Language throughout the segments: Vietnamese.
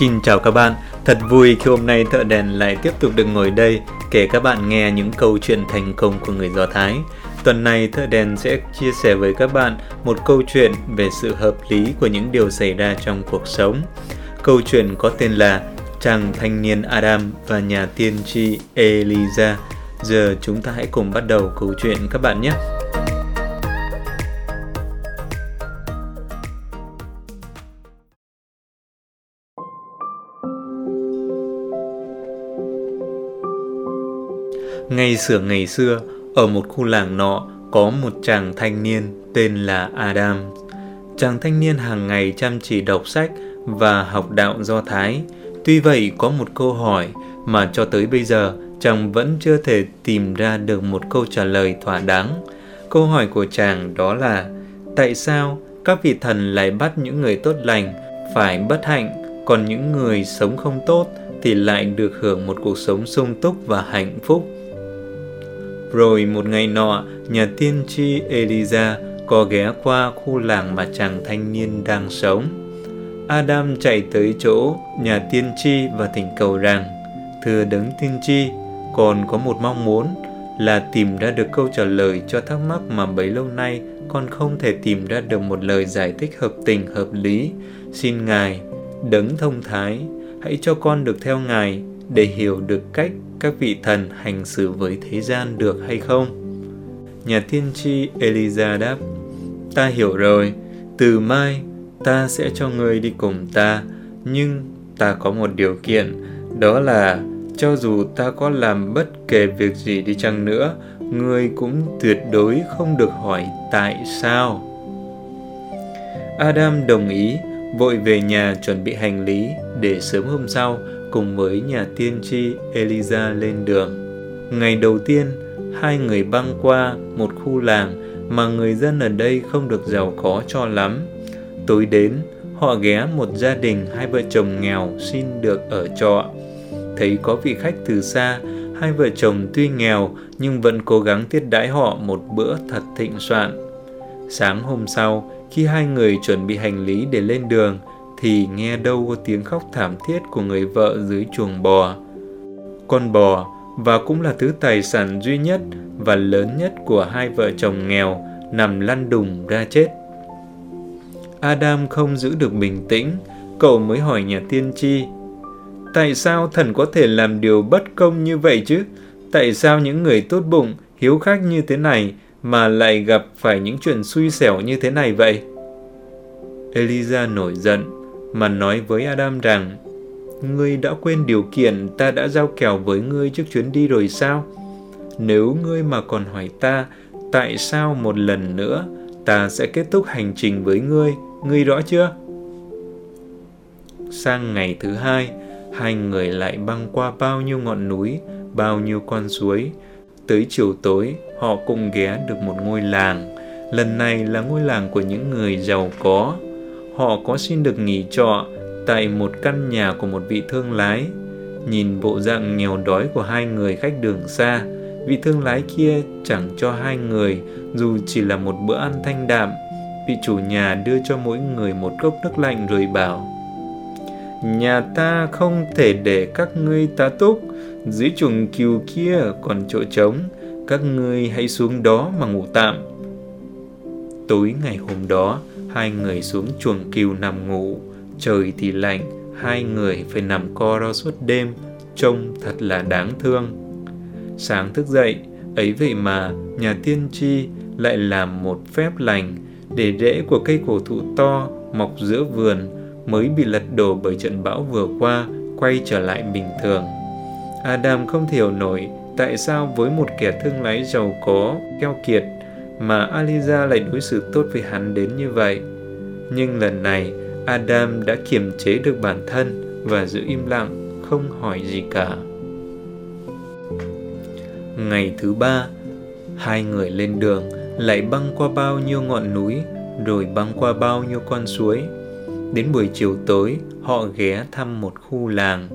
Xin chào các bạn, thật vui khi hôm nay thợ đèn lại tiếp tục được ngồi đây kể các bạn nghe những câu chuyện thành công của người Do Thái. Tuần này thợ đèn sẽ chia sẻ với các bạn một câu chuyện về sự hợp lý của những điều xảy ra trong cuộc sống. Câu chuyện có tên là Chàng thanh niên Adam và nhà tiên tri Eliza. Giờ chúng ta hãy cùng bắt đầu câu chuyện các bạn nhé. Ngày xưa ngày xưa, ở một khu làng nọ có một chàng thanh niên tên là Adam. Chàng thanh niên hàng ngày chăm chỉ đọc sách và học đạo Do Thái. Tuy vậy có một câu hỏi mà cho tới bây giờ chàng vẫn chưa thể tìm ra được một câu trả lời thỏa đáng. Câu hỏi của chàng đó là tại sao các vị thần lại bắt những người tốt lành phải bất hạnh, còn những người sống không tốt thì lại được hưởng một cuộc sống sung túc và hạnh phúc? Rồi một ngày nọ, nhà tiên tri Eliza có ghé qua khu làng mà chàng thanh niên đang sống. Adam chạy tới chỗ nhà tiên tri và thỉnh cầu rằng, Thưa đấng tiên tri, con có một mong muốn là tìm ra được câu trả lời cho thắc mắc mà bấy lâu nay con không thể tìm ra được một lời giải thích hợp tình hợp lý. Xin Ngài, đấng thông thái, hãy cho con được theo Ngài để hiểu được cách các vị thần hành xử với thế gian được hay không? Nhà tiên tri Eliza đáp, ta hiểu rồi, từ mai ta sẽ cho ngươi đi cùng ta, nhưng ta có một điều kiện, đó là cho dù ta có làm bất kể việc gì đi chăng nữa, ngươi cũng tuyệt đối không được hỏi tại sao. Adam đồng ý, vội về nhà chuẩn bị hành lý để sớm hôm sau cùng với nhà tiên tri Eliza lên đường. Ngày đầu tiên, hai người băng qua một khu làng mà người dân ở đây không được giàu có cho lắm. Tối đến, họ ghé một gia đình hai vợ chồng nghèo xin được ở trọ. Thấy có vị khách từ xa, hai vợ chồng tuy nghèo nhưng vẫn cố gắng tiết đãi họ một bữa thật thịnh soạn. Sáng hôm sau, khi hai người chuẩn bị hành lý để lên đường, thì nghe đâu có tiếng khóc thảm thiết của người vợ dưới chuồng bò. Con bò và cũng là thứ tài sản duy nhất và lớn nhất của hai vợ chồng nghèo nằm lăn đùng ra chết. Adam không giữ được bình tĩnh, cậu mới hỏi nhà tiên tri. Tại sao thần có thể làm điều bất công như vậy chứ? Tại sao những người tốt bụng, hiếu khách như thế này mà lại gặp phải những chuyện xui xẻo như thế này vậy? Eliza nổi giận, mà nói với Adam rằng Ngươi đã quên điều kiện ta đã giao kèo với ngươi trước chuyến đi rồi sao? Nếu ngươi mà còn hỏi ta tại sao một lần nữa ta sẽ kết thúc hành trình với ngươi, ngươi rõ chưa? Sang ngày thứ hai, hai người lại băng qua bao nhiêu ngọn núi, bao nhiêu con suối. Tới chiều tối, họ cũng ghé được một ngôi làng. Lần này là ngôi làng của những người giàu có, họ có xin được nghỉ trọ tại một căn nhà của một vị thương lái. Nhìn bộ dạng nghèo đói của hai người khách đường xa, vị thương lái kia chẳng cho hai người dù chỉ là một bữa ăn thanh đạm. Vị chủ nhà đưa cho mỗi người một cốc nước lạnh rồi bảo Nhà ta không thể để các ngươi tá túc, dưới chuồng kiều kia còn chỗ trống, các ngươi hãy xuống đó mà ngủ tạm. Tối ngày hôm đó, Hai người xuống chuồng cừu nằm ngủ, trời thì lạnh, hai người phải nằm co ro suốt đêm, trông thật là đáng thương. Sáng thức dậy, ấy vậy mà nhà tiên tri lại làm một phép lành để rễ của cây cổ thụ to mọc giữa vườn mới bị lật đổ bởi trận bão vừa qua quay trở lại bình thường. Adam không hiểu nổi tại sao với một kẻ thương lái giàu có, keo kiệt mà Aliza lại đối xử tốt với hắn đến như vậy. Nhưng lần này, Adam đã kiềm chế được bản thân và giữ im lặng, không hỏi gì cả. Ngày thứ ba, hai người lên đường lại băng qua bao nhiêu ngọn núi, rồi băng qua bao nhiêu con suối. Đến buổi chiều tối, họ ghé thăm một khu làng.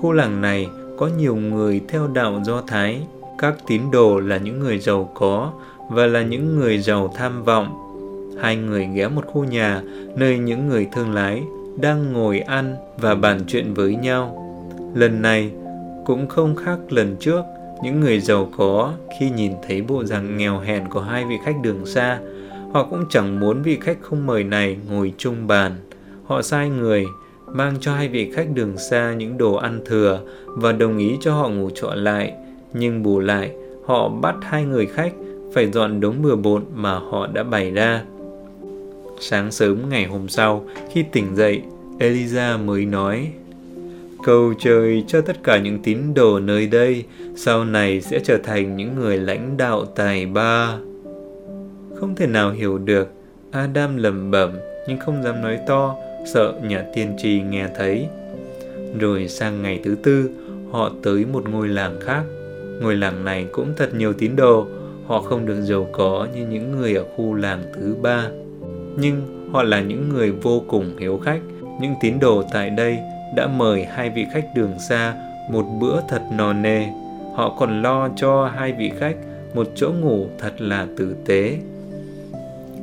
Khu làng này có nhiều người theo đạo Do Thái, các tín đồ là những người giàu có và là những người giàu tham vọng. Hai người ghé một khu nhà nơi những người thương lái đang ngồi ăn và bàn chuyện với nhau. Lần này cũng không khác lần trước, những người giàu có khi nhìn thấy bộ dạng nghèo hèn của hai vị khách đường xa, họ cũng chẳng muốn vị khách không mời này ngồi chung bàn. Họ sai người mang cho hai vị khách đường xa những đồ ăn thừa và đồng ý cho họ ngủ trọ lại, nhưng bù lại họ bắt hai người khách phải dọn đống bừa bộn mà họ đã bày ra. Sáng sớm ngày hôm sau, khi tỉnh dậy, Eliza mới nói Cầu trời cho tất cả những tín đồ nơi đây sau này sẽ trở thành những người lãnh đạo tài ba. Không thể nào hiểu được, Adam lẩm bẩm nhưng không dám nói to, sợ nhà tiên tri nghe thấy. Rồi sang ngày thứ tư, họ tới một ngôi làng khác. Ngôi làng này cũng thật nhiều tín đồ, họ không được giàu có như những người ở khu làng thứ ba. Nhưng họ là những người vô cùng hiếu khách, những tín đồ tại đây đã mời hai vị khách đường xa một bữa thật no nê. Họ còn lo cho hai vị khách một chỗ ngủ thật là tử tế.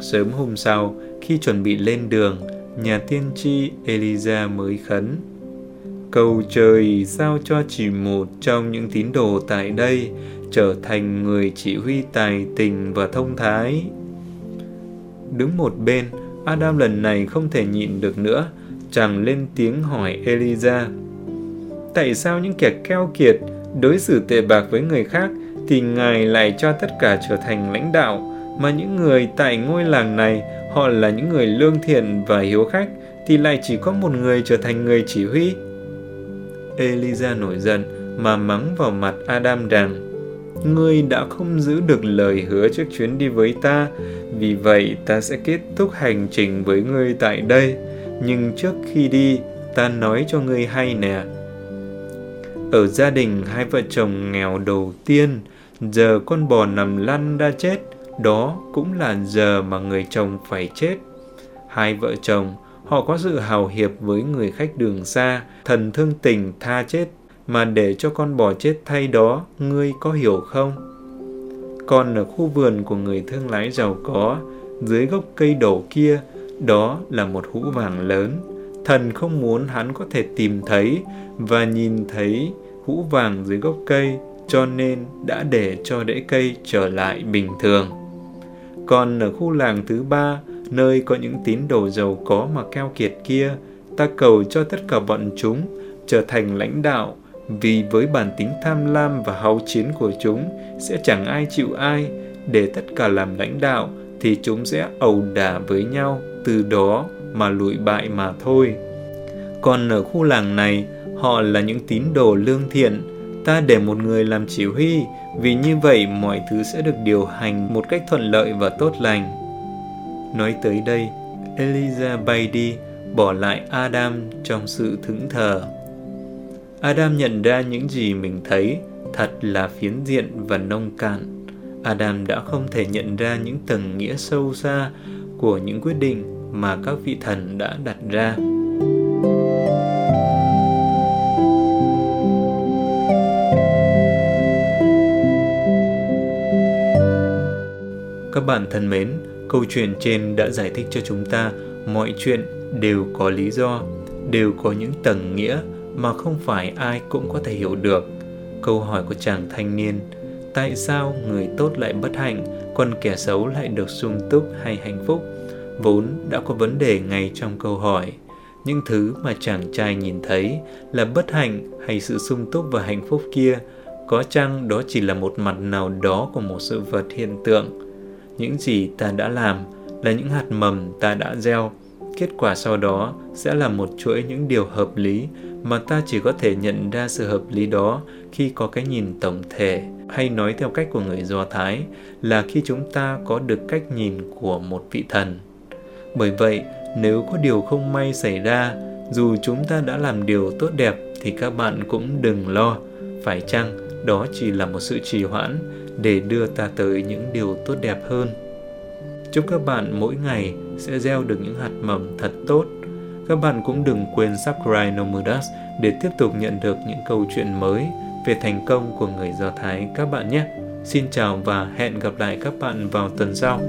Sớm hôm sau, khi chuẩn bị lên đường, nhà tiên tri Eliza mới khấn. Cầu trời sao cho chỉ một trong những tín đồ tại đây trở thành người chỉ huy tài tình và thông thái. Đứng một bên, Adam lần này không thể nhịn được nữa, chàng lên tiếng hỏi Eliza. Tại sao những kẻ keo kiệt đối xử tệ bạc với người khác thì Ngài lại cho tất cả trở thành lãnh đạo, mà những người tại ngôi làng này họ là những người lương thiện và hiếu khách thì lại chỉ có một người trở thành người chỉ huy. Eliza nổi giận mà mắng vào mặt Adam rằng Ngươi đã không giữ được lời hứa trước chuyến đi với ta, vì vậy ta sẽ kết thúc hành trình với ngươi tại đây. Nhưng trước khi đi ta nói cho ngươi hay nè. Ở gia đình hai vợ chồng nghèo đầu tiên giờ con bò nằm lăn ra chết. Đó cũng là giờ mà người chồng phải chết. Hai vợ chồng họ có sự hào hiệp với người khách đường xa thần thương tình tha chết mà để cho con bò chết thay đó ngươi có hiểu không còn ở khu vườn của người thương lái giàu có dưới gốc cây đổ kia đó là một hũ vàng lớn. Thần không muốn hắn có thể tìm thấy và nhìn thấy hũ vàng dưới gốc cây, cho nên đã để cho rễ cây trở lại bình thường. Còn ở khu làng thứ ba, nơi có những tín đồ giàu có mà keo kiệt kia, ta cầu cho tất cả bọn chúng trở thành lãnh đạo vì với bản tính tham lam và háo chiến của chúng sẽ chẳng ai chịu ai để tất cả làm lãnh đạo thì chúng sẽ ẩu đả với nhau từ đó mà lụi bại mà thôi. Còn ở khu làng này, họ là những tín đồ lương thiện. Ta để một người làm chỉ huy, vì như vậy mọi thứ sẽ được điều hành một cách thuận lợi và tốt lành. Nói tới đây, Eliza bay đi, bỏ lại Adam trong sự thững thờ. Adam nhận ra những gì mình thấy thật là phiến diện và nông cạn. Adam đã không thể nhận ra những tầng nghĩa sâu xa của những quyết định mà các vị thần đã đặt ra. Các bạn thân mến, câu chuyện trên đã giải thích cho chúng ta mọi chuyện đều có lý do, đều có những tầng nghĩa mà không phải ai cũng có thể hiểu được. Câu hỏi của chàng thanh niên, tại sao người tốt lại bất hạnh, còn kẻ xấu lại được sung túc hay hạnh phúc? vốn đã có vấn đề ngay trong câu hỏi những thứ mà chàng trai nhìn thấy là bất hạnh hay sự sung túc và hạnh phúc kia có chăng đó chỉ là một mặt nào đó của một sự vật hiện tượng những gì ta đã làm là những hạt mầm ta đã gieo kết quả sau đó sẽ là một chuỗi những điều hợp lý mà ta chỉ có thể nhận ra sự hợp lý đó khi có cái nhìn tổng thể hay nói theo cách của người do thái là khi chúng ta có được cách nhìn của một vị thần bởi vậy, nếu có điều không may xảy ra, dù chúng ta đã làm điều tốt đẹp thì các bạn cũng đừng lo, phải chăng đó chỉ là một sự trì hoãn để đưa ta tới những điều tốt đẹp hơn. Chúc các bạn mỗi ngày sẽ gieo được những hạt mầm thật tốt. Các bạn cũng đừng quên subscribe Nomudas để tiếp tục nhận được những câu chuyện mới về thành công của người Do Thái các bạn nhé. Xin chào và hẹn gặp lại các bạn vào tuần sau.